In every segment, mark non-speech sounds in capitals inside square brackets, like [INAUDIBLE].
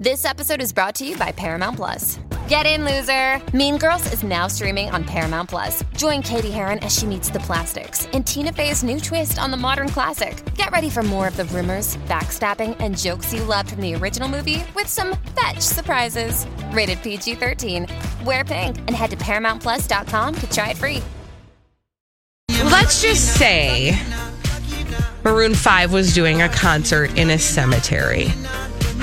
This episode is brought to you by Paramount Plus. Get in, loser! Mean Girls is now streaming on Paramount Plus. Join Cady Heron as she meets the plastics in Tina Fey's new twist on the modern classic. Get ready for more of the rumors, backstabbing, and jokes you loved from the original movie with some fetch surprises. Rated PG 13. Wear pink and head to ParamountPlus.com to try it free. Let's just say Maroon 5 was doing a concert in a cemetery.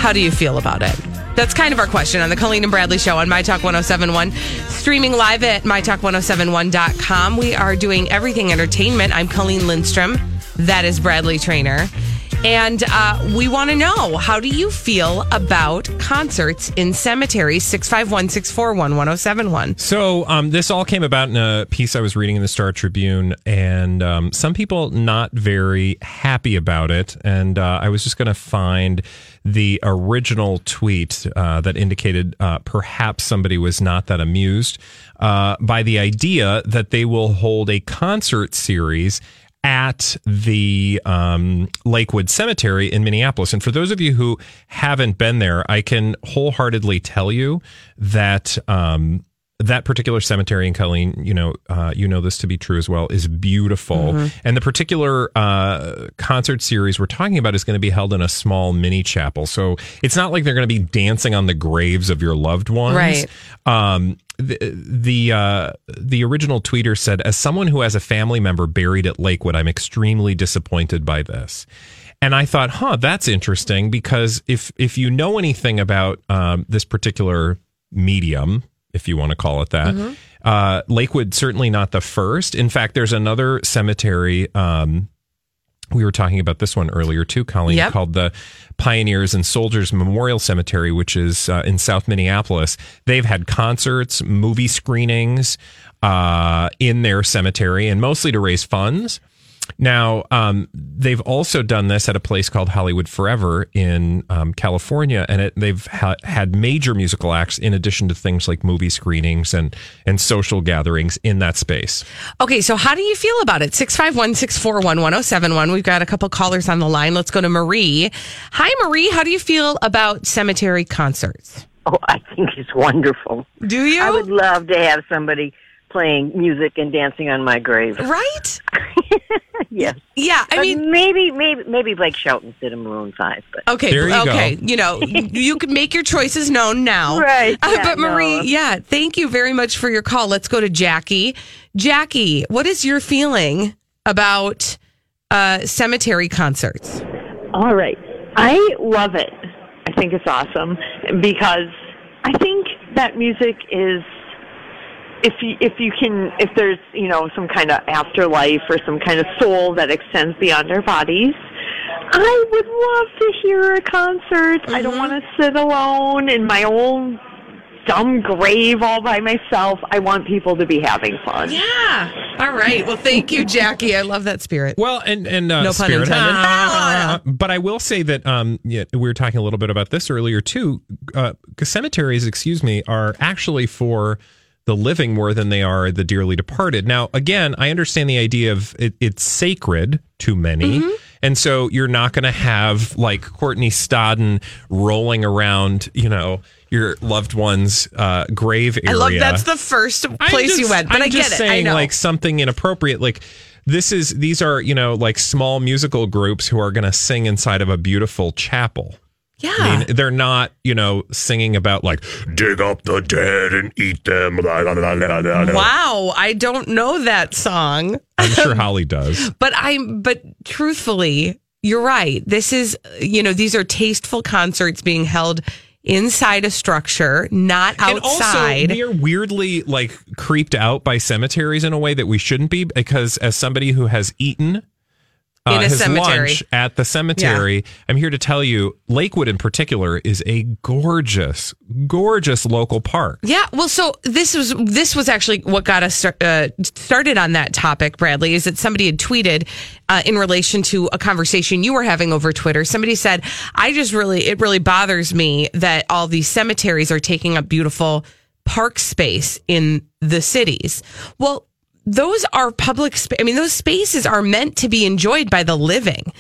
How do you feel about it? That's kind of our question on the Colleen and Bradley show on My Talk 1071. Streaming live at MyTalk1071.com. We are doing everything entertainment. I'm Colleen Lindstrom. That is Bradley Traynor. And uh, we want to know how do you feel about concerts in cemeteries? 651 641 1071. So um, this all came about in a piece I was reading in the Star Tribune, and um, some people not very happy about it. And uh, I was just going to find the original tweet uh, that indicated uh, perhaps somebody was not that amused uh, by the idea that they will hold a concert series at the um, Lakewood Cemetery in Minneapolis. And for those of you who haven't been there, I can wholeheartedly tell you that um, that particular cemetery in Colleen, you know, uh, you know this to be true as well, is beautiful. And the particular uh, concert series we're talking about is going to be held in a small mini chapel. So it's not like they're going to be dancing on the graves of your loved ones. Right. Um, the the uh, the original tweeter said, "As someone who has a family member buried at Lakewood, I'm extremely disappointed by this." And I thought, "Huh, that's interesting." Because if if you know anything about um, this particular medium, if you want to call it that, Mm-hmm. uh, Lakewood certainly not the first. In fact, there's another cemetery. Um, we were talking about this one earlier too, Colleen, Yep. called the Pioneers and Soldiers Memorial Cemetery, which is uh, in South Minneapolis. They've had concerts, movie screenings uh, in their cemetery, and mostly to raise funds. Now, um, they've also done this at a place called Hollywood Forever in um, California, and it, they've ha- had major musical acts in addition to things like movie screenings and and social gatherings in that space. Okay, so how do you feel about it? 651 641 1071. We've got a couple callers on the line. Let's go to Marie. Hi, Marie. How do you feel about cemetery concerts? Oh, I think it's wonderful. Do you? I would love to have somebody playing music and dancing on my grave. right? [LAUGHS] yes. Yeah, I But mean, maybe, maybe, maybe Blake Shelton did a Maroon Five, but okay, There you go. okay. You know, you can make your choices known now. [LAUGHS] Right, Uh, yeah, but Marie, no. yeah, thank you very much for your call. Let's go to Jackie. Jackie, what is your feeling about uh, cemetery concerts? All right. I love it. I think it's awesome because I think that music is if you if you can if there's, you know, some kind of afterlife or some kind of soul that extends beyond our bodies. I would love to hear a concert. I don't want to sit alone in my own dumb grave all by myself. I want people to be having fun. Yeah. All right. Well, thank you, Jackie. I love that spirit. Well, and and uh, No pun spirit. intended. Ah, but I will say that um, yeah, we were talking a little bit about this earlier too. Uh, cemeteries, excuse me, are actually for the living more than they are the dearly departed. Now, again, I understand the idea of it, it's sacred to many. Mm-hmm. And so you're not going to have like Courtney Stodden rolling around, you know, your loved one's uh, grave area. I love that's the first place just- you went, but I'm I get just it. Saying I know. like something inappropriate, like this is these are you know like small musical groups who are going to sing inside of a beautiful chapel. Yeah. I mean, they're not you know singing about like dig up the dead and eat them. la, la, la, la, la, la." wow. I don't know that song. I'm sure [LAUGHS] Holly does. But I'm but truthfully, you're right. This is you know, these are tasteful concerts being held inside a structure, not outside. And also, we are weirdly like creeped out by cemeteries in a way that we shouldn't be because as somebody who has eaten In a his cemetery. lunch at the cemetery, I'm here to tell you, Lakewood in particular is a gorgeous, gorgeous local park. yeah, well, so this was this was actually what got us start, uh, started on that topic. Bradley is that somebody had tweeted uh, in relation to a conversation you were having over Twitter. Somebody said, "I just really it really bothers me that all these cemeteries are taking up beautiful park space in the cities." Well, those are public. Sp- I mean, those spaces are meant to be enjoyed by the living.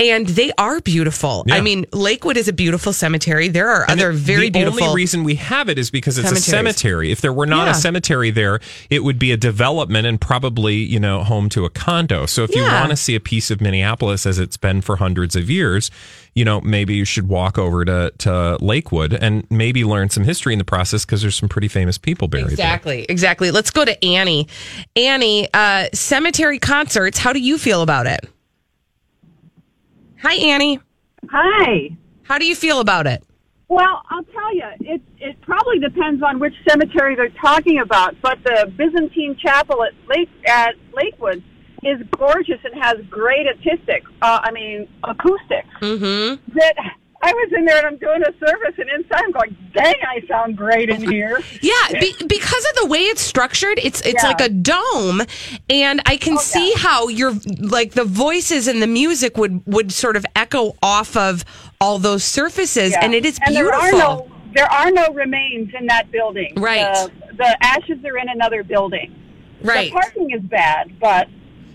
And they are beautiful. Yeah. I mean, Lakewood is a beautiful cemetery. There are And other it- very the beautiful. only reason we have it is because it's a cemetery. If there were not Yeah. a cemetery there, it would be a development and probably you know home to a condo. So if you want to see a piece of Minneapolis as it's been for hundreds of years, you know maybe you should walk over to to Lakewood and maybe learn some history in the process because there's some pretty famous people buried there. Exactly, exactly. Let's go to Annie. Annie, uh, cemetery concerts. How do you feel about it? Hi, Annie. Hi. How do you feel about it? Well, I'll tell you, it it probably depends on which cemetery they're talking about. But the Byzantine Chapel at Lake at Lakewood is gorgeous and has great acoustic. Uh, I mean, acoustics. Mm-hmm. That I was in there and I'm doing a service, and inside I'm going, "Dang, I sound great in here." [LAUGHS] Yeah, be, because of the way it's structured, it's it's Yeah. like a dome, and I can see how your like the voices and the music would would sort of echo off of all those surfaces, Yeah. and it is And beautiful. there are no there are no remains in that building. Right. The, the ashes are in another building. right. The parking is bad, but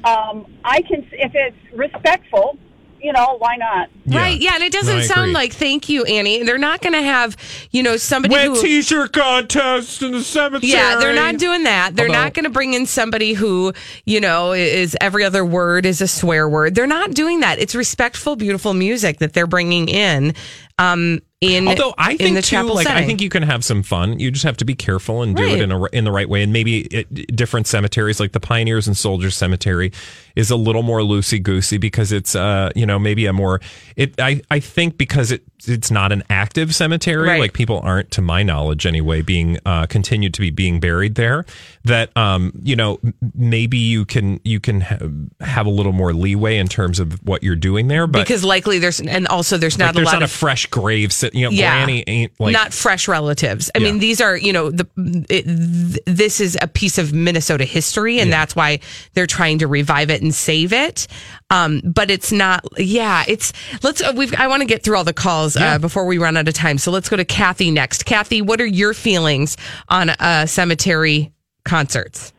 um, I can if it's respectful, you know, why not? Right, yeah, and it doesn't No, sound agree. like thank you, Annie. They're not going to have, you know, somebody Wet who t-shirt contest in the cemetery. Yeah, they're not doing that. They're Although- not going to bring in somebody who, you know, is every other word is a swear word. They're not doing that. It's respectful, beautiful music that they're bringing in. Um, in Although I in think the too, chapel like I think you can have some fun. You just have to be careful and do Right. it in a in the right way. And maybe it, different cemeteries, like the Pioneers and Soldiers Cemetery, is a little more loosey goosey because it's uh you know maybe a more it I I think because it it's not an active cemetery Right. like people aren't to my knowledge anyway being uh continued to be being buried there that um you know maybe you can you can ha- have a little more leeway in terms of what you're doing there but because likely there's and also there's not like, there's a lot not a of fresh grave sit, you know Yeah. granny ain't like not fresh relatives. I mean, these are you know the it, th- this is a piece of Minnesota history, and that's why they're trying to revive it and save it. Um, but it's not. Yeah, it's let's. Uh, we've. I want to get through all the calls uh, before we run out of time. So let's go to Kathy next. Kathy, what are your feelings on uh, cemetery concerts?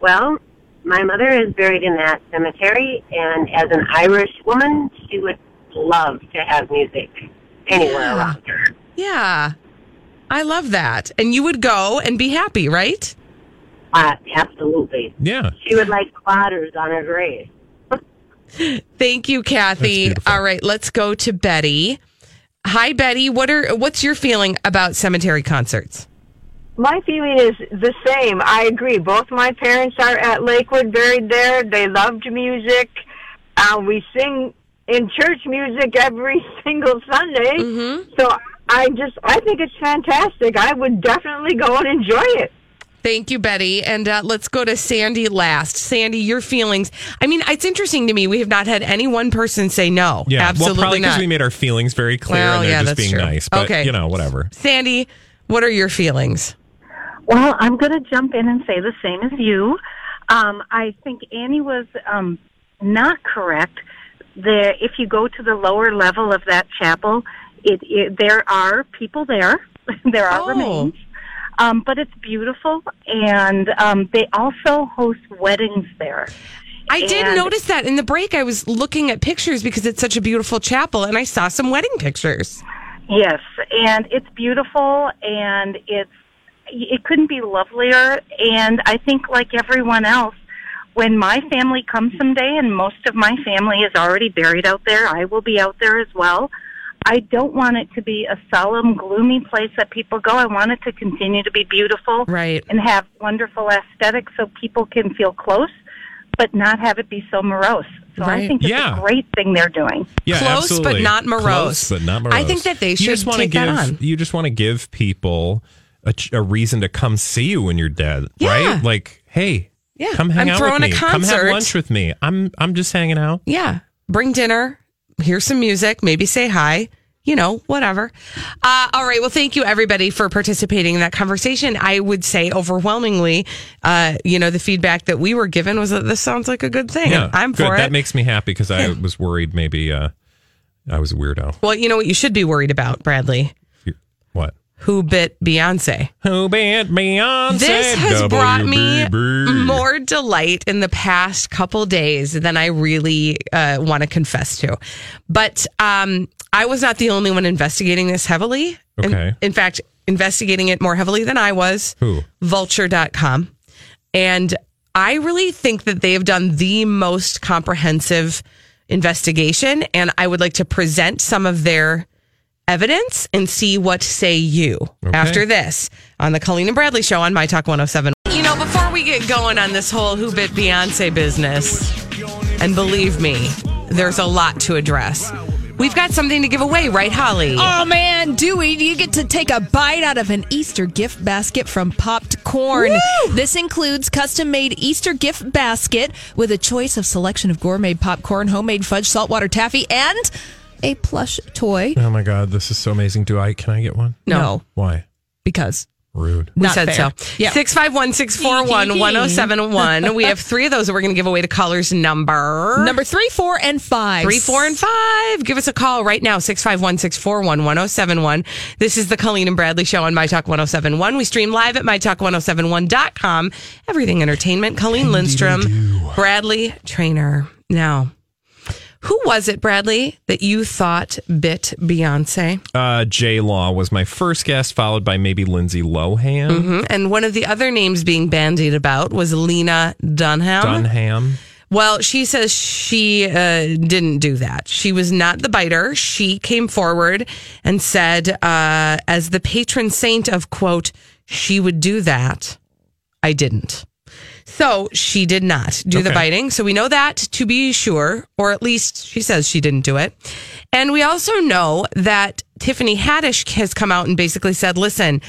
Well, my mother is buried in that cemetery, and as an Irish woman, she would love to have music anywhere Yeah. around her. Yeah, I love that, and you would go and be happy, right? Uh, absolutely. yeah She would like platters on her grave. [LAUGHS] Thank you, Kathy. All right, let's go to Betty. Hi, Betty. What are what's your feeling about cemetery concerts? My feeling is the same. I agree. Both my parents are at Lakewood, buried there. They loved music. Uh, we sing in church music every [LAUGHS] single Sunday. Mm-hmm. So I just, I think it's fantastic. I would definitely go and enjoy it. Thank you, Betty. And uh, let's go to Sandy last. Sandy, your feelings. I mean, it's interesting to me. We have not had any one person say no. Yeah, absolutely well, probably because we made our feelings very clear Well, and they're yeah, just being true. nice. But Okay. you know, whatever. Sandy, what are your feelings? Well, I'm going to jump in and say the same as you. Um, I think Annie was um, not correct. The if you go to the lower level of that chapel, it, it there are people there. [LAUGHS] there are Oh. remains, um, but it's beautiful, and um, they also host weddings there. I did notice that in the break. I was looking at pictures because it's such a beautiful chapel, and I saw some wedding pictures. Yes, and it's beautiful, and it's it couldn't be lovelier. And I think, like everyone else, when my family comes someday, and most of my family is already buried out there, I will be out there as well. I don't want it to be a solemn, gloomy place that people go. I want it to continue to be beautiful Right. and have wonderful aesthetics so people can feel close, but not have it be so morose. So Right. I think it's Yeah. a great thing they're doing. Yeah, Close, absolutely. but not morose. Close, but not morose. I think that they you should just take give, that on. You just want to give people a, a reason to come see you when you're dead, Yeah. right? Like, hey, Yeah, come hang I'm out throwing with a me. Come have concert. lunch with me. I'm I'm just hanging out. Yeah. Bring dinner, hear some music, maybe say hi, you know, whatever. Uh, all right. Well, thank you everybody for participating in that conversation. I would say overwhelmingly, uh, you know, the feedback that we were given was that this sounds like a good thing. Yeah, I'm good. for it. That makes me happy because I was worried maybe uh, I was a weirdo. well, you know what you should be worried about, Bradley? What? Who Bit Beyonce? Who bit Beyonce? This has brought me more delight in the past couple days than I really uh, want to confess to. But um, I was not the only one investigating this heavily. In- Okay. In, fact, investigating it more heavily than I was. Who? Vulture.com. And I really think that they have done the most comprehensive investigation. And I would like to present some of their evidence and see what say you after this on the Colleen and Bradley show on My Talk 107. You know, before we get going on this whole Who Bit Beyonce business, and believe me, there's a lot to address. We've got something to give away, right, Holly? Oh man, Dewey, you get to take a bite out of an Easter gift basket from Popped Corn. This includes custom made Easter gift basket with a choice of selection of gourmet popcorn, homemade fudge, saltwater taffy, and a plush toy. Oh my god, this is so amazing. Do I? Can I get one? No. Why? because Rude. We Not said fair. so. Yeah. 651 641 1071. We have three of those that we're going to give away to callers number. number three, four, and five. Three, four, and five. Give us a call right now, 651 641 1071. This is the Colleen and Bradley Show on My Talk 1071. We stream live at MyTalk1071.com. Everything Entertainment. Colleen Lindstrom, Bradley Traynor. Now, who was it, Bradley, that you thought bit Beyonce? Uh, J Law was my first guest, followed by maybe Lindsay Lohan. Mhm. And one of the other names being bandied about was Lena Dunham. Dunham. Well, she says she uh, didn't do that. She was not the biter. She came forward and said, uh, as the patron saint of quote, she would do that. I didn't. So she did not do the biting. So we know that to be sure, or at least she says she didn't do it. And we also know that Tiffany Haddish has come out and basically said, listen,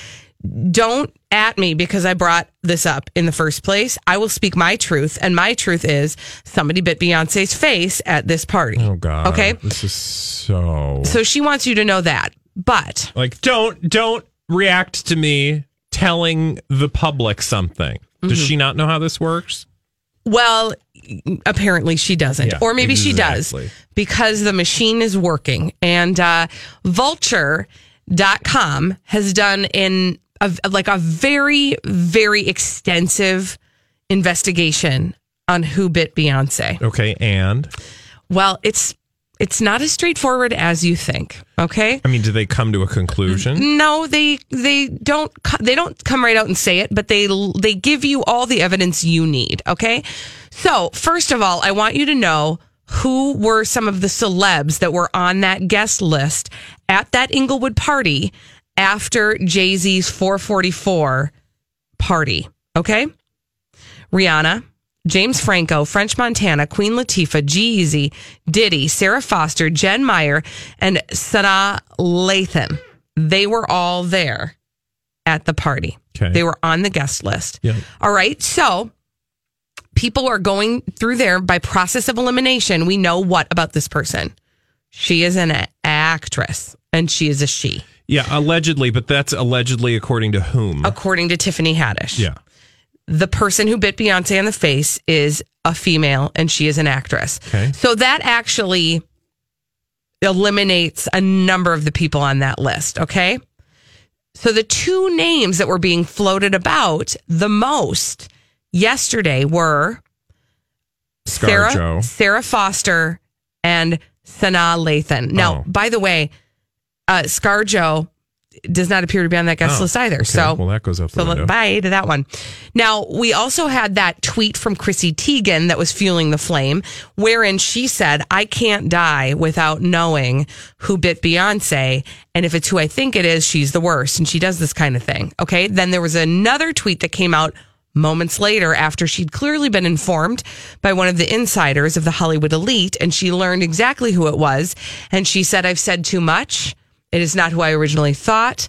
don't at me because I brought this up in the first place. I will speak my truth. And my truth is somebody bit Beyonce's face at this party. Oh god. Okay. This is so So she wants you to know that. But like don't don't react to me telling the public something. Does Mm-hmm. she not know how this works? Well, apparently she doesn't. Yeah, or maybe she does because the machine is working. And uh, vulture.com has done in a, like a very, very extensive investigation on who bit Beyonce. Okay, and Well, it's it's not as straightforward as you think. Okay. I mean, do they come to a conclusion? No, they they don't they don't come right out and say it, but they they give you all the evidence you need, okay? So, first of all, I want you to know who were some of the celebs that were on that guest list at that Inglewood party after Jay-Z's 444 party, okay? Rihanna, James Franco, French Montana, Queen Latifah, G-Eazy, Diddy, Sara Foster, Jen Meyer, and Sanaa Lathan. They were all there at the party. Okay. They were on the guest list. Yeah. All right. So people are going through there by process of elimination. We know what about this person? She is an actress and she is a she, Yeah, allegedly, but that's allegedly according to whom? according to Tiffany Haddish. yeah. The person who bit Beyonce in the face is a female and she is an actress. Okay. So that actually eliminates a number of the people on that list. Okay. So the two names that were being floated about the most yesterday were Sarah, ScarJo. Sara Foster and Sanaa Lathan. Now, Oh. by the way, uh, ScarJo does not appear to be on that guest Oh, list either. okay. So well, that goes up the so window. bye to that one. Now, we also had that tweet from Chrissy Teigen that was fueling the flame, wherein she said, I can't die without knowing who bit Beyonce. And if it's who I think it is, she's the worst. And she does this kind of thing. Okay. Then there was another tweet that came out moments later after she'd clearly been informed by one of the insiders of the Hollywood elite and she learned exactly who it was. And she said, I've said too much. It is not who I originally thought.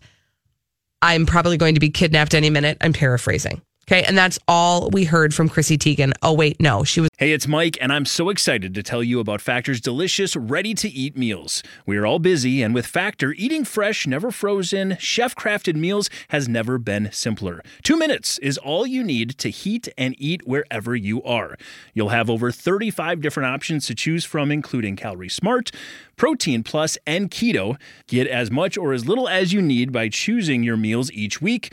I'm probably going to be kidnapped any minute. I'm paraphrasing. Okay. And that's all we heard from Chrissy Teigen. Oh, wait, no, she was. Hey, it's Mike, and I'm so excited to tell you about Factor's delicious, ready to eat meals. We are all busy, and with Factor, eating fresh, never frozen, chef crafted meals has never been simpler. Two minutes is all you need to heat and eat wherever you are. You'll have over 35 different options to choose from, including Calorie Smart, Protein Plus, and Keto. Get as much or as little as you need by choosing your meals each week.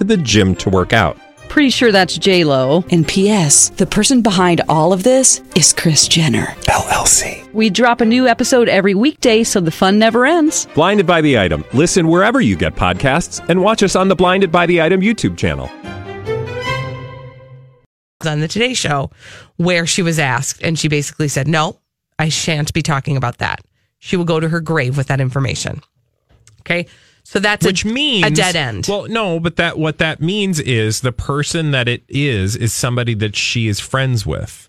to the gym to work out. Pretty sure that's J Lo. And P.S. The person behind all of this is Kris Jenner LLC. We drop a new episode every weekday, so the fun never ends. Blinded by the item. Listen wherever you get podcasts, and watch us on the Blinded by the Item YouTube channel. on the Today Show where she was asked, and she basically said, No, I shan't be talking about that. She will go to her grave with that information. Okay. So that's Which a, means a dead end. Well, no, but that what that means is the person that it is is somebody that she is friends with.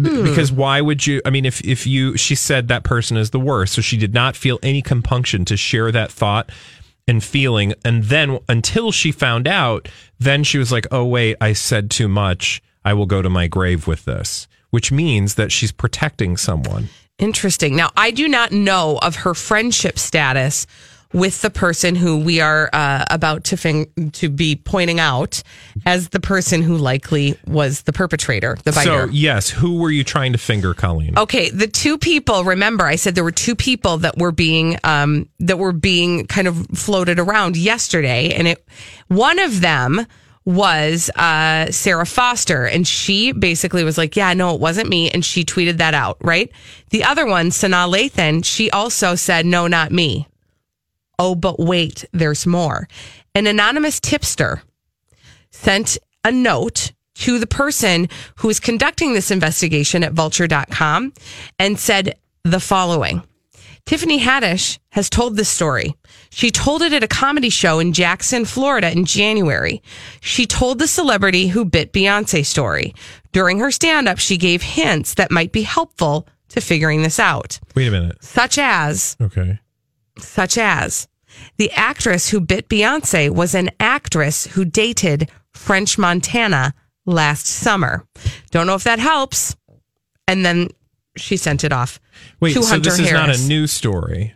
Hmm. Because why would you? I mean, if if you, she said that person is the worst, so she did not feel any compunction to share that thought and feeling, and then until she found out, then she was like, "Oh wait, I said too much. I will go to my grave with this," which means that she's protecting someone. Interesting. Now, I do not know of her friendship status with the person who we are uh, about to fin- to be pointing out as the person who likely was the perpetrator, the biter. So yes, who were you trying to finger, Colleen? Okay, the two people. Remember, I said there were two people that were being um, that were being kind of floated around yesterday, and it one of them was uh, Sara Foster, and she basically was like, "Yeah, no, it wasn't me," and she tweeted that out. Right. The other one, Sanaa Lathan, she also said, "No, not me." Oh, but wait, there's more. An anonymous tipster sent a note to the person who is conducting this investigation at vulture.com and said the following Tiffany Haddish has told this story. She told it at a comedy show in Jackson, Florida in January. She told the celebrity who bit Beyonce story. During her stand up, she gave hints that might be helpful to figuring this out, Wait a minute. such as Okay. such as the actress who bit Beyonce was an actress who dated French Montana last summer. Don't know if that helps. And then she sent it off Wait, to so Hunter this is not a new story.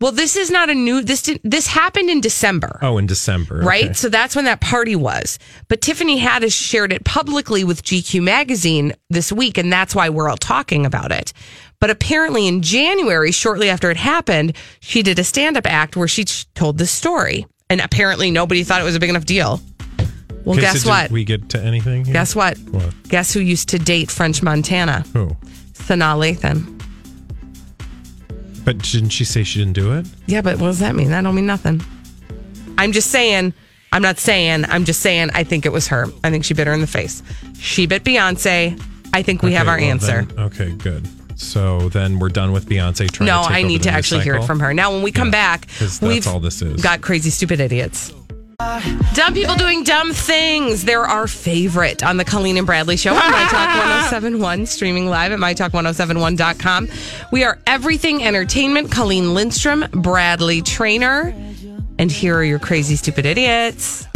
well, this is not a new. This did, this happened in December. Oh, in December. Right. Okay. So that's when that party was. But Tiffany Haddish shared it publicly with GQ magazine this week, and that's why we're all talking about it. But apparently in January, shortly after it happened, she did a stand up act where she told this story. And apparently nobody thought it was a big enough deal. Well, guess did what? we get to anything? Here? Guess what? What? Guess who used to date French Montana? Who? Sanaa Lathan. But didn't she say she didn't do it? Yeah, but what does that mean? That don't mean nothing. I'm just saying. I'm not saying. I'm just saying. I think it was her. I think she bit her in the face. She bit Beyonce. I think we have our well, answer. then- okay, good. So then we're done with Beyonce trying no, to take I over need the to news actually hear it from her. Now, when we come back, 'cause that's we've all this is. got crazy, stupid idiots. Dumb people doing dumb things. They're our favorite on the Colleen and Bradley Show on My Talk 1071, [LAUGHS] streaming live at MyTalk1071.com. We are everything entertainment. Colleen Lindstrom, Bradley Traynor. And here are your crazy, stupid idiots.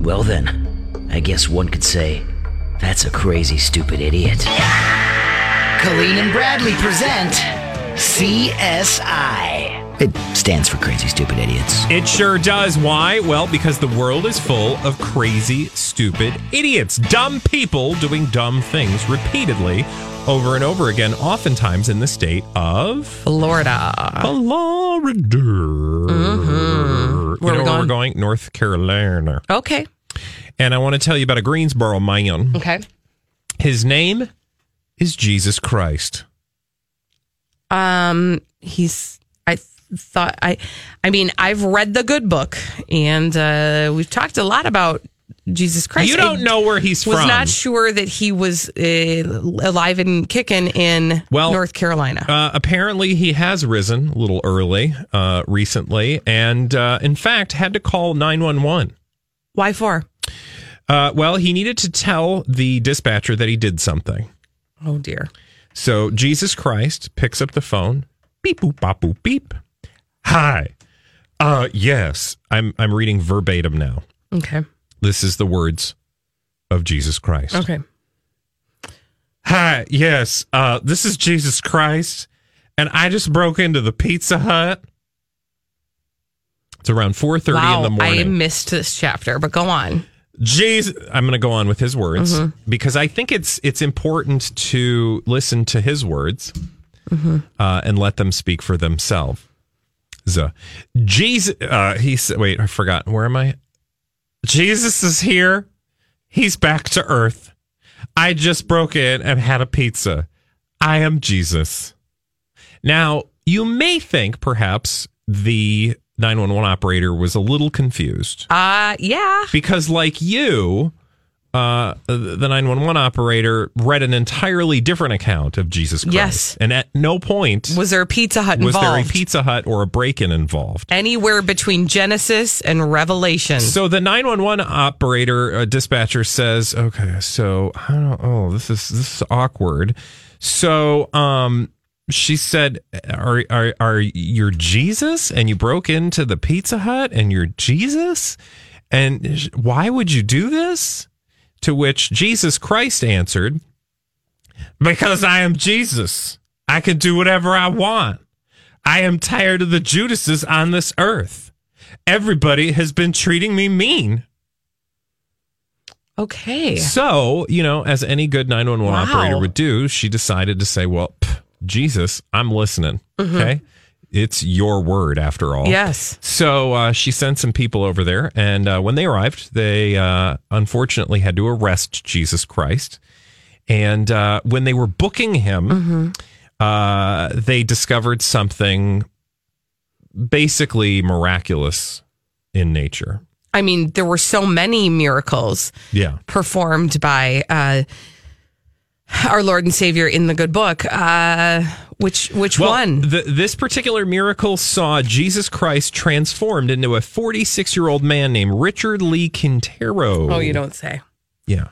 Well, then, I guess one could say that's a crazy, stupid idiot. Colleen and Bradley present CSI. It stands for Crazy Stupid Idiots. It sure does. Why? Well, because the world is full of crazy, stupid idiots. Dumb people doing dumb things repeatedly over and over again, oftentimes in the state of Florida. Florida. Mm-hmm. Where Where you know we where we're going? going? North Carolina. Okay. And I want to tell you about a Greensboro man. Okay. His name is Jesus Christ. Um, he's. I thought I. I mean, I've read the Good Book, and uh, we've talked a lot about Jesus Christ. You don't I know where he's was from. Was not sure that he was uh, alive and kicking in Well, North Carolina. Uh, apparently, he has risen a little early uh, recently, and uh, in fact, had to call nine one one. Why for? Uh, well, he needed to tell the dispatcher that he did something. Oh dear. So Jesus Christ picks up the phone. Beep boop bop boop beep. Hi. Uh yes. I'm I'm reading verbatim now. Okay. This is the words of Jesus Christ. Okay. Hi, yes. Uh this is Jesus Christ. And I just broke into the Pizza Hut. It's around 4:30 wow, in the morning. I missed this chapter, but go on. Jesus, I'm going to go on with his words Mhm. because I think it's it's important to listen to his words uh, and let them speak for themselves. Jesus, uh, he said, "Wait, I forgot. Where am I? Jesus is here. He's back to earth. I just broke in and had a pizza. I am Jesus." Now, you may think perhaps the 911 operator was a little confused Uh yeah. because like you uh the 911 operator read an entirely different account of jesus christ Yes. and at no point Was there a Pizza Hut was involved? there a pizza hut or a break-in involved Anywhere between Genesis and Revelation. so the 911 operator uh, dispatcher says okay so i don't oh this is this is awkward so um she said are are are you're jesus and you broke into the pizza hut and you're jesus? And why would you do this? To which jesus christ answered because i am jesus. I can do whatever i want. I am tired of the judases on this earth. Everybody has been treating me mean. Okay. so, you know, as any good 911 Wow. operator would do, she decided to say, well, pff, Jesus, I'm listening. Mhm. Okay. It's your word after all. Yes. So uh, she sent some people over there. And uh, when they arrived, they uh, unfortunately had to arrest Jesus Christ. And uh, when they were booking him, Mm-hmm. uh, they discovered something basically miraculous in nature. I mean, there were so many miracles Yeah. performed by uh, our Lord and Savior in the good book. Uh, which which Well, one? The, this particular miracle saw Jesus Christ transformed into a 46 year old man named Richard Lee Quintero. Oh, you don't say. Yeah.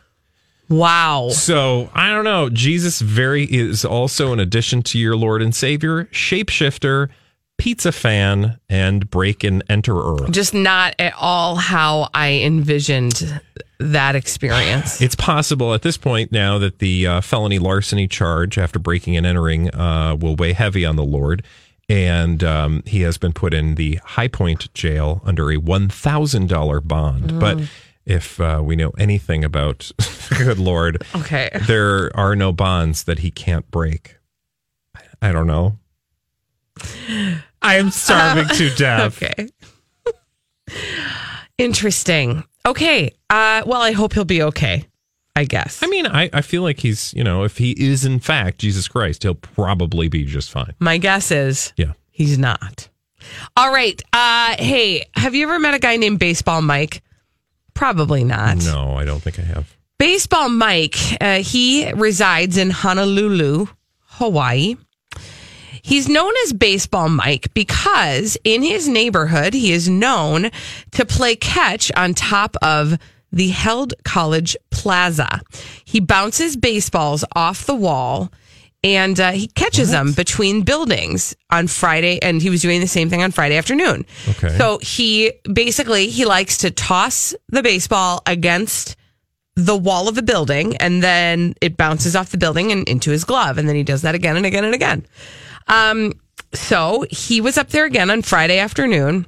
Wow. So I don't know. Jesus very is also, in addition to your Lord and Savior, shapeshifter, pizza fan, and break and enterer. Just not at all how I envisioned that experience. [SIGHS] It's possible at this point now that the uh, felony larceny charge after breaking and entering uh, will weigh heavy on the Lord. And um, he has been put in the High Point jail under a $1,000 bond. Mm. But if uh, we know anything about [LAUGHS] the good Lord, Okay. there are no bonds that he can't break. I don't know. I am starving to [LAUGHS] death. Okay. Interesting. Okay. Uh, well, I hope he'll be okay. I guess. I mean, I, I feel like he's, you know, if he is in fact Jesus Christ, he'll probably be just fine. My guess is Yeah. he's not. All right. Uh, hey, have you ever met a guy named Baseball Mike? Probably not. No, I don't think I have. Baseball Mike, uh, he resides in Honolulu, Hawaii. He's known as Baseball Mike because in his neighborhood, he is known to play catch on top of the Held College Plaza. He bounces baseballs off the wall and uh, he catches them between buildings on Friday. And he was doing the same thing on Friday afternoon. Okay. So he basically he likes to toss the baseball against the wall of a building and then it bounces off the building and into his glove and then he does that again and again and again um so he was up there again on friday afternoon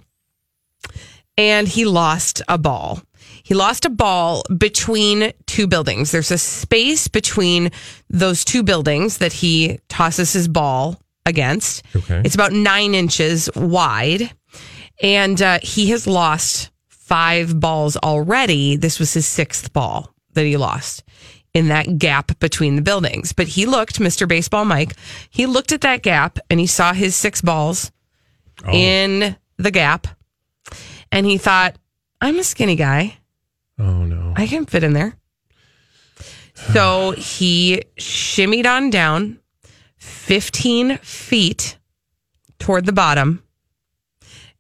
and he lost a ball he lost a ball between two buildings there's a space between those two buildings that he tosses his ball against Okay. it's about nine inches wide And uh, he has lost five balls already. This was his sixth ball that he lost in that gap between the buildings. But he looked, Mr. Baseball Mike, he looked at that gap and he saw his six balls oh. in the gap. And he thought, I'm a skinny guy. Oh, no. I can fit in there. So he shimmied on down 15 feet toward the bottom.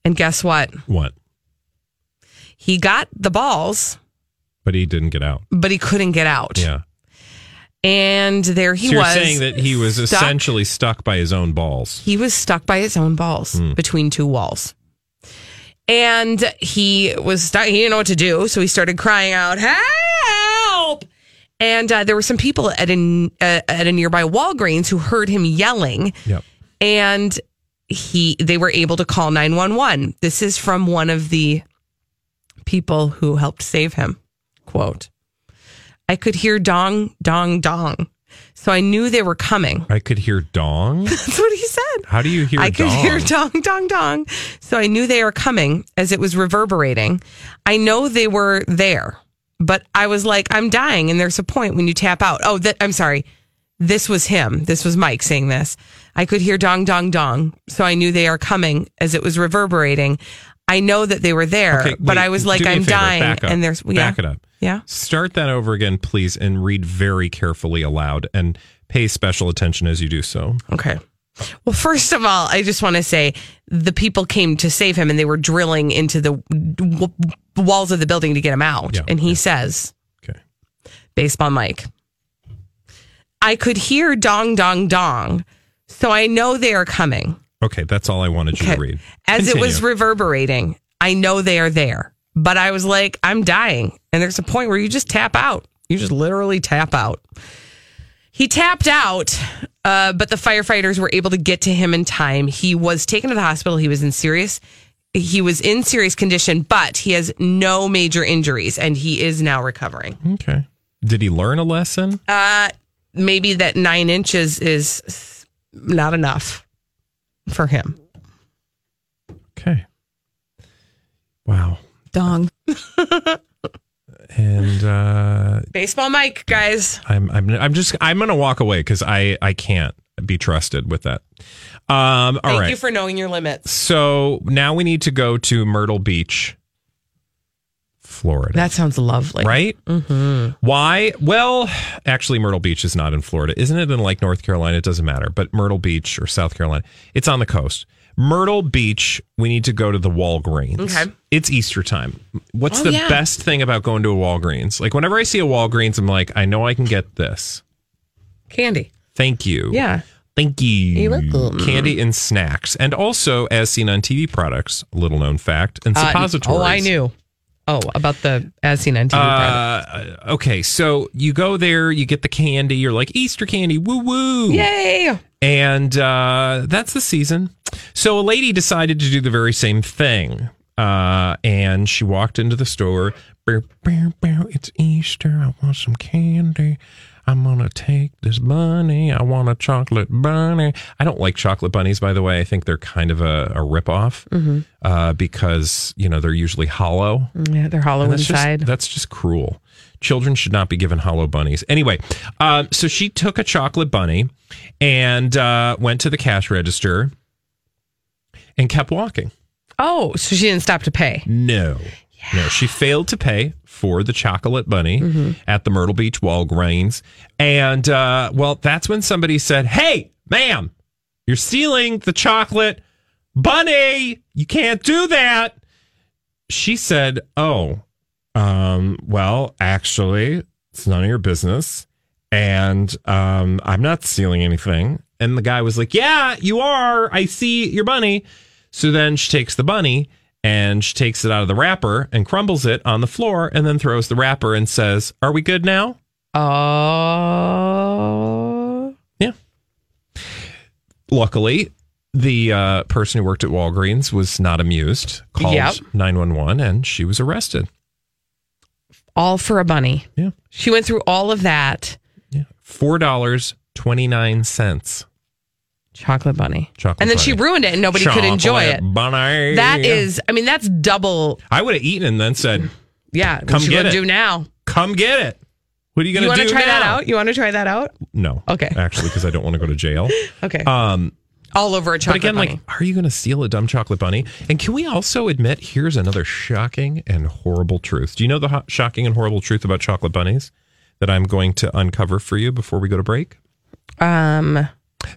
And guess what? What? He got the balls, But he didn't get out. but he couldn't get out. Yeah. And there he so you're was. saying that he was stuck- essentially stuck by his own balls. He was stuck by his own balls Hmm. between two walls. And he was stuck. He didn't know what to do. So he started crying out, Help! And uh, there were some people at a, uh, at a nearby Walgreens who heard him yelling. Yep. And he they were able to call 911. This is from one of the people who helped save him. Quote I could hear dong, dong, dong. So I knew they were coming. I could hear dong. [LAUGHS] That's what he said. How do you hear I could hear dong, dong, dong. So I knew they were coming as it was reverberating. I know they were there, but I was like, I'm dying. And there's a point when you tap out. Oh, that I'm sorry. This was him. This was Mike saying this. I could hear dong, dong, dong. So I knew they are coming as it was reverberating. I know that they were there, Okay, but wait, I was like, do me a I'm favor, dying. And there's, yeah. Back it up. Yeah. Start that over again, please, and read very carefully aloud and pay special attention as you do so. Okay. Well, first of all, I just want to say the people came to save him and they were drilling into the w- walls of the building to get him out. Yeah, and he says, Okay. Baseball Mike, I could hear dong, dong, dong. So I know they are coming. Okay, that's all I wanted you Okay. to read. As it was reverberating, I know they are there. But I was like, I'm dying. And there's a point where you just tap out. You just literally tap out. He tapped out, uh, but the firefighters were able to get to him in time. He was taken to the hospital. He was in serious. He was in serious condition, but he has no major injuries and he is now recovering. Okay. Did he learn a lesson? Uh, maybe that nine inches is not enough for him. Okay. Wow. Dong. And uh Baseball Mike, guys. I'm I'm I'm just I'm gonna walk away because I I can't be trusted with that. Um all Thank right. you for knowing your limits. so now we need to go to Myrtle Beach, Florida. That sounds lovely. right? Mm-hmm. Why? Well, actually, Myrtle Beach is not in Florida, isn't it? In like North Carolina, it doesn't matter. But Myrtle Beach or South Carolina, it's on the coast. Myrtle Beach, we need to go to the Walgreens. Okay. It's Easter time. What's Oh, the yeah. best thing about going to a Walgreens? Like whenever I see a Walgreens, I'm like, I know I can get this. Candy. Thank you. Yeah. Thank you. You're welcome. Candy and snacks. And also, as seen on TV products, little known fact, and Uh, suppositories. oh, I knew. Oh, about the as seen on TV. Uh, okay, so you go there, you get the candy, you're like Easter candy, woo woo. Yay! And uh, that's the season. So a lady decided to do the very same thing. Uh, and she walked into the store. "Bow, bow, bow, It's Easter. I want some candy. I'm going to take this bunny. I want a chocolate bunny. I don't like chocolate bunnies, by the way. I think they're kind of a, a ripoff Mm-hmm. uh, because, you know, they're usually hollow. Yeah, they're hollow that's inside. Just, that's just cruel. Children should not be given hollow bunnies. Anyway, um, so she took a chocolate bunny and uh, went to the cash register and kept walking. oh, so she didn't stop to pay. No. No, she failed to pay for the chocolate bunny Mm-hmm. at the Myrtle Beach Walgreens. And, uh, well, that's when somebody said, Hey, ma'am, you're stealing the chocolate bunny. You can't do that. She said, Oh, um, well, actually, it's none of your business. And um, I'm not stealing anything. And the guy was like, Yeah, you are. I see your bunny. So then she takes the bunny and she takes it out of the wrapper and crumbles it on the floor and then throws the wrapper and says, Are we good now? Oh. Yeah. Luckily, the uh, person who worked at Walgreens was not amused, called Yep. 911, and she was arrested. all for a bunny. Yeah. She went through all of that. Yeah. $4.29. Chocolate bunny. Chocolate and then she ruined it and nobody could enjoy it. Bunny. That is, I mean, that's double. I would have eaten and then said, Yeah. Come get it. do now? "Come get it." What are you going to do? You want to try that out? You want to try that out? No. Okay. Actually, because I don't want to go to jail. [LAUGHS] Okay. Um, All over a but chocolate again, bunny. like, are you going to steal a dumb chocolate bunny? And can we also admit here's another shocking and horrible truth? Do you know the ho- shocking and horrible truth about chocolate bunnies that I'm going to uncover for you before we go to break? um,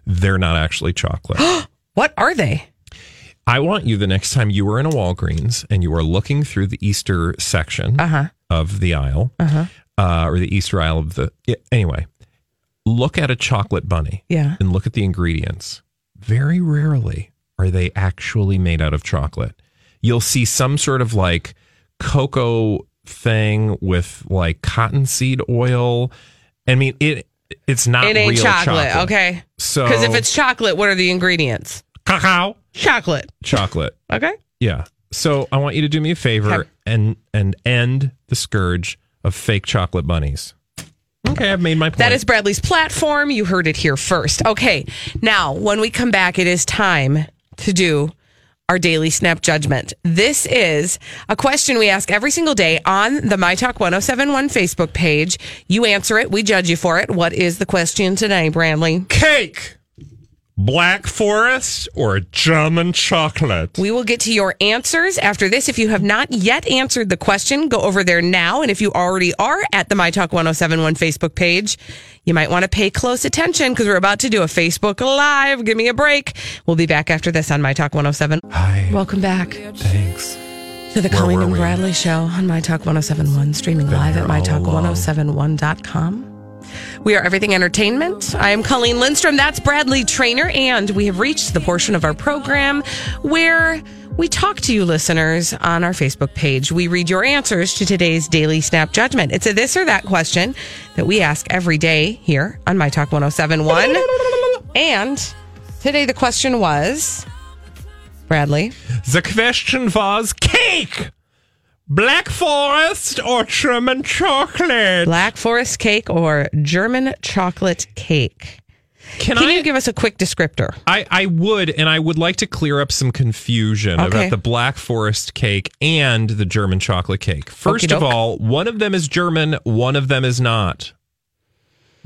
They're not actually chocolate. [GASPS] what are they? I want you the next time you are in a Walgreens and you are looking through the Easter section Uh-huh. of the aisle Uh-huh. uh, or the Easter aisle of the. yeah, Anyway, look at a chocolate bunny Yeah. and look at the ingredients. Very rarely are they actually made out of chocolate. You'll see some sort of like cocoa thing with like cottonseed oil. I mean, it it's not it ain't real chocolate, Okay. So Because if it's chocolate, what are the ingredients? cacao, Chocolate. chocolate. Okay. Yeah. So I want you to do me a favor Okay. and and end the scourge of fake chocolate bunnies. Okay, I've made my point. That is Bradley's platform. You heard it here first. Okay. Now, when we come back, it is time to do our daily snap judgment. This is a question we ask every single day on the My Talk 1071 Facebook page. You answer it, we judge you for it. What is the question today, Bradley? cake. Black Forest or German chocolate? We will get to your answers after this. If you have not yet answered the question, go over there now. And if you already are at the My Talk 1071 Facebook page, you might want to pay close attention because we're about to do a Facebook Live. Give me a break. We'll be back after this on My Talk 107. Hi. Welcome back Thanks. to the Where Colleen and? Bradley Show on My Talk 1071, streaming live here at all along. MyTalk1071.com. We are Everything Entertainment. I am Colleen Lindstrom. That's Bradley Traynor. And we have reached the portion of our program where we talk to you listeners on our Facebook page. We read your answers to today's Daily Snap Judgment. It's a this or that question that we ask every day here on My Talk 1071. and today the question was Bradley. The question was cake. Black Forest or German chocolate? Black Forest cake or German chocolate cake? Can, Can I? you give us a quick descriptor? I, I would, and I would like to clear up some confusion Okay. about the Black Forest cake and the German chocolate cake. First of Okey-doke. all, one of them is German, one of them is not.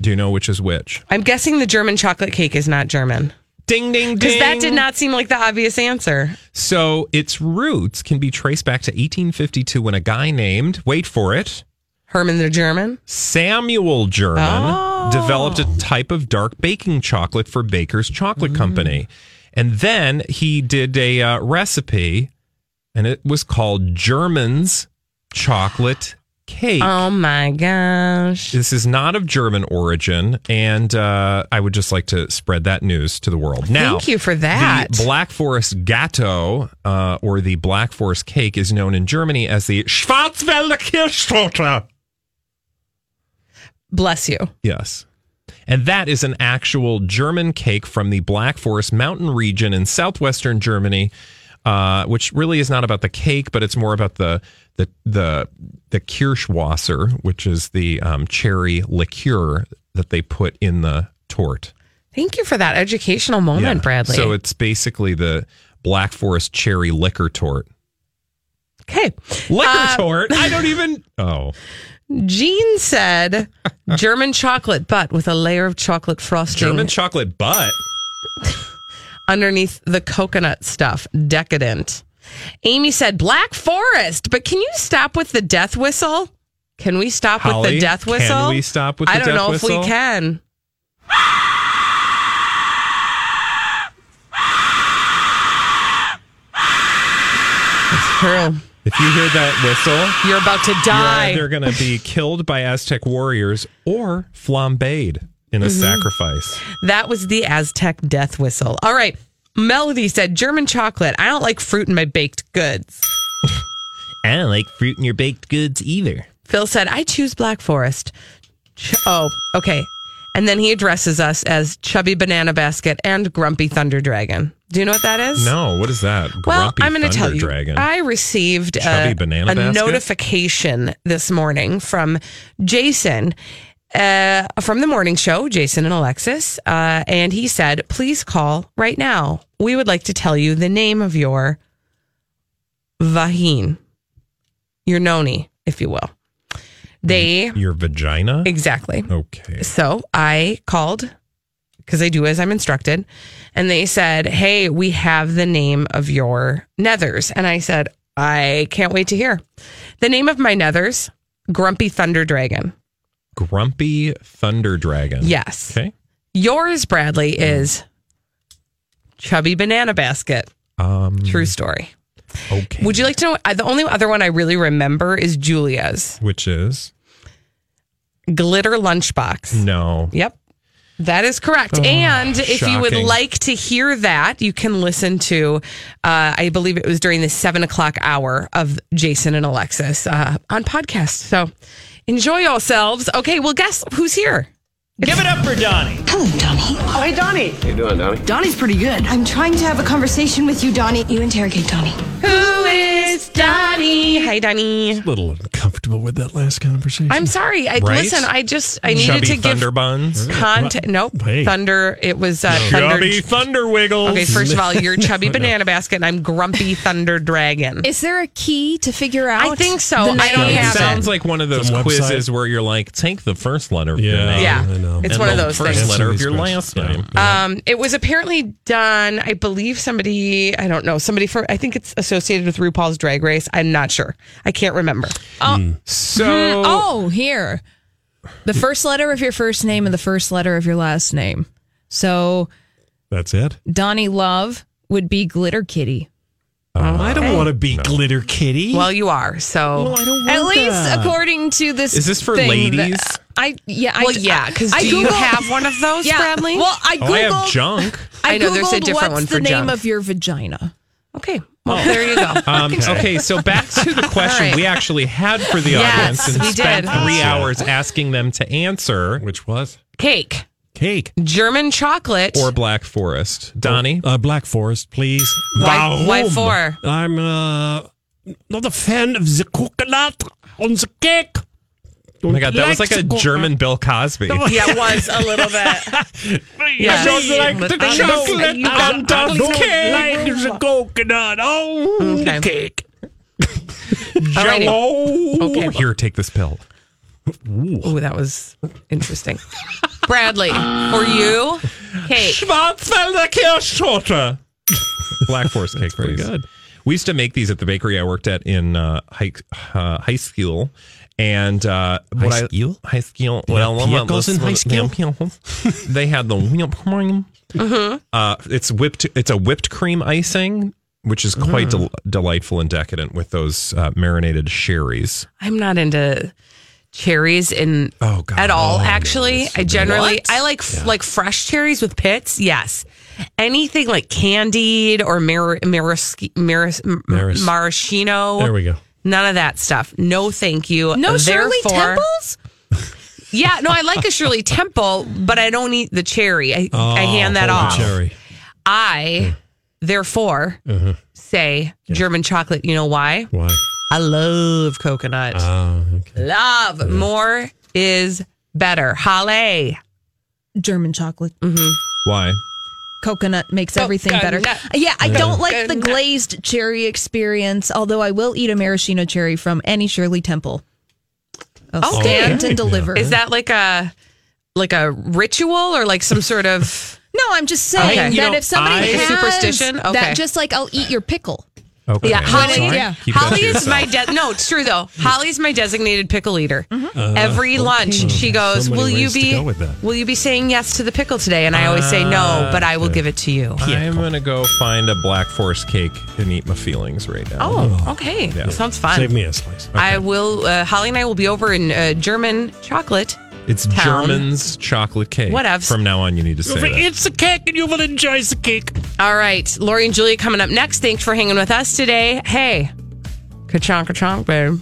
Do you know which is which? I'm guessing the German chocolate cake is not German. Ding, ding, ding. Because that did not seem like the obvious answer. So its roots can be traced back to 1852 when a guy named, wait for it, Herman the German? Samuel German Oh. developed a type of dark baking chocolate for Baker's Chocolate Mm. Company. And then he did a uh, recipe, and it was called German's Chocolate Cake. Oh my gosh. This is not of German origin, and uh, I would just like to spread that news to the world. Now, Thank you for that. The Black Forest Gateau, uh, or the Black Forest cake, is known in Germany as the Schwarzwälder Kirschtorte. Bless you. Yes. And that is an actual German cake from the Black Forest mountain region in southwestern Germany, uh, which really is not about the cake, but it's more about the the the the Kirschwasser, which is the um, cherry liqueur that they put in the torte. Thank you for that educational moment, Yeah. Bradley. So it's basically the Black Forest cherry liquor torte. okay. Liquor Uh, torte? I don't even. [LAUGHS] Oh, Jean said German chocolate, but with a layer of chocolate frosting German chocolate butt. [LAUGHS] underneath the coconut stuff. Decadent. Amy said Black Forest, but can you stop with the death whistle? Can we stop with the death whistle? can we stop with I don't know whistle? if we can. It's true. If you hear that whistle, You're about to die. You're either going to be killed by Aztec warriors or flambéed in a Mhm. sacrifice. That was the Aztec death whistle. All right. Melody said German chocolate. I don't like fruit in my baked goods. [LAUGHS] I don't like fruit in your baked goods either. Phil said, I choose Black Forest. Ch- oh, okay. And then he addresses us as Chubby Banana Basket and Grumpy Thunder Dragon. Do you know what that is? No, what is that? Well, Grumpy I'm going to tell you. Dragon. I received uh, Chubby a, banana a basket? notification this morning from Jason, uh, from the morning show, Jason and Alexis, uh, and he said, "Please call right now. We would like to tell you the name of your vagine, your noni, if you will." They Your vagina? exactly. Okay. So I called because I do as I'm instructed, and they said, "Hey, we have the name of your nethers," and I said, "I can't wait to hear the name of my nethers." Grumpy Thunder Dragon. Grumpy Thunder Dragon. Yes. Okay. Yours, Bradley, is Chubby Banana Basket. Um, True story. Okay. Would you like to know? uh, The only other one I really remember is Julia's Which is? Glitter Lunchbox. No. Yep. That is correct. And if you would shocking. like to hear that, you can listen to, uh, I believe it was during the seven o'clock hour of Jason and Alexis uh, on podcast. So enjoy yourselves. Okay, well, guess who's here? Give it up for Donnie. Hello, Donnie. Oh, hey, Donnie. How you doing, Donnie? Donnie's pretty good. I'm trying to have a conversation with you, Donnie. You interrogate Donnie. Who is Donnie? Hi, Donnie. A little uncomfortable with that last conversation. I'm sorry. I Right? listen. I just I needed Chubby to give Thunder Buns. content. Nope. Hey. Thunder. It was uh, Thunder. Chubby Thunder Wiggles. Okay, first of all, [LAUGHS] you're Chubby Banana Basket, and I'm Grumpy Thunder Dragon. Is there a key to figure out? I think so. the I don't name? It have sounds it. like one of those Some website. quizzes where you're like, take the first letter of your Yeah, name. Yeah. I know. It's and one of the those first things. letter of your Yeah. last name. Um, it was apparently done. I believe somebody. I don't know. Somebody for. I think it's associated with RuPaul's Drag Race. I'm not sure. I can't remember. Oh, So, hmm. oh, here. The first letter of your first name and the first letter of your last name. So That's it. Donnie Love would be Glitter Kitty. Oh, I don't want to be Glitter Kitty. Well, you are. So Well, I don't At least that. according to this. Is this for thing ladies? that- I yeah. well, I, yeah. Because I do you have one of those, Yeah. Bradley? Well, I oh, I have googled. junk. I know there's a Googled different what's one for junk. What's the name of your vagina. okay. Well, there you go. [LAUGHS] Um, okay. so back to the [LAUGHS] question All right. we actually had for the Yes, audience and we spent did. three hours asking them to answer Which was Cake, cake German chocolate, or Black Forest. Donnie? uh, Black Forest, please. Why- why for? I'm uh, not a fan of the coconut on the cake. Oh my God, that was like a German Bill Cosby. [LAUGHS] yeah, it was a little bit. [LAUGHS] Yeah. I don't like the chocolate you on top of the cake. like the coconut on the cake. [LAUGHS] Alrighty. Jello. Okay. Here, take this pill. Oh, that was interesting. Bradley, for you, cake. Schwarzwälder Kirschtorte. Black Forest cake, pretty please. good. We used to make these at the bakery I worked at in uh, high, uh, high school. And uh, what High I- school? high school. You Well, had pickles in high school? they had the whipped cream. Mm-hmm. Uh, it's whipped. It's a whipped cream icing, which is quite Mm. del- delightful and decadent with those uh, marinated cherries. I'm not into cherries in Oh, God. at all. Oh, actually, I generally What? I like like fresh cherries with pits. Yes, anything like candied or mar- maris- maris- Maris. maraschino. There we go. None of that stuff. No, thank you. No Shirley Temples. Yeah, no, I like a Shirley Temple, but I don't eat the cherry. I, I oh, hand that Oh, off. Cherry. I, therefore, uh-huh. say German chocolate. You know why? Why? I love coconut. Oh, okay. love. More is better. Holly. German chocolate. Mm-hmm. Why? Coconut makes oh, everything better. Coconut. Yeah, I don't like the glazed cherry experience, although I will eat a maraschino cherry from any Shirley Temple. I'll Okay. stand and deliver. Is that like a like a ritual or like some sort of [LAUGHS] No, I'm just saying Okay. You that know, if somebody I- has Superstition? Okay. that, just like I'll eat your pickle. Okay. yeah, Holly. Yeah. Keep Holly is my de- no. It's true though. [LAUGHS] Holly's my designated pickle eater. Every okay. lunch, she goes, So many "Will you ways to be go with that. Will you be saying yes to the pickle today?" And I always say no, but I will give it to you. I'm gonna go find a Black Forest cake and eat my feelings right now. Oh, okay. Yeah. Sounds fun. Save me a slice. I will. Uh, Holly and I will be over in uh, German chocolate. It's Town. German's chocolate cake. Whatevs. From now on, you need to say that. It's a cake and you will enjoy the cake. All right, Lori and Julia coming up next. Thanks for hanging with us today. Hey, ka-chonk, ka-chonk, babe.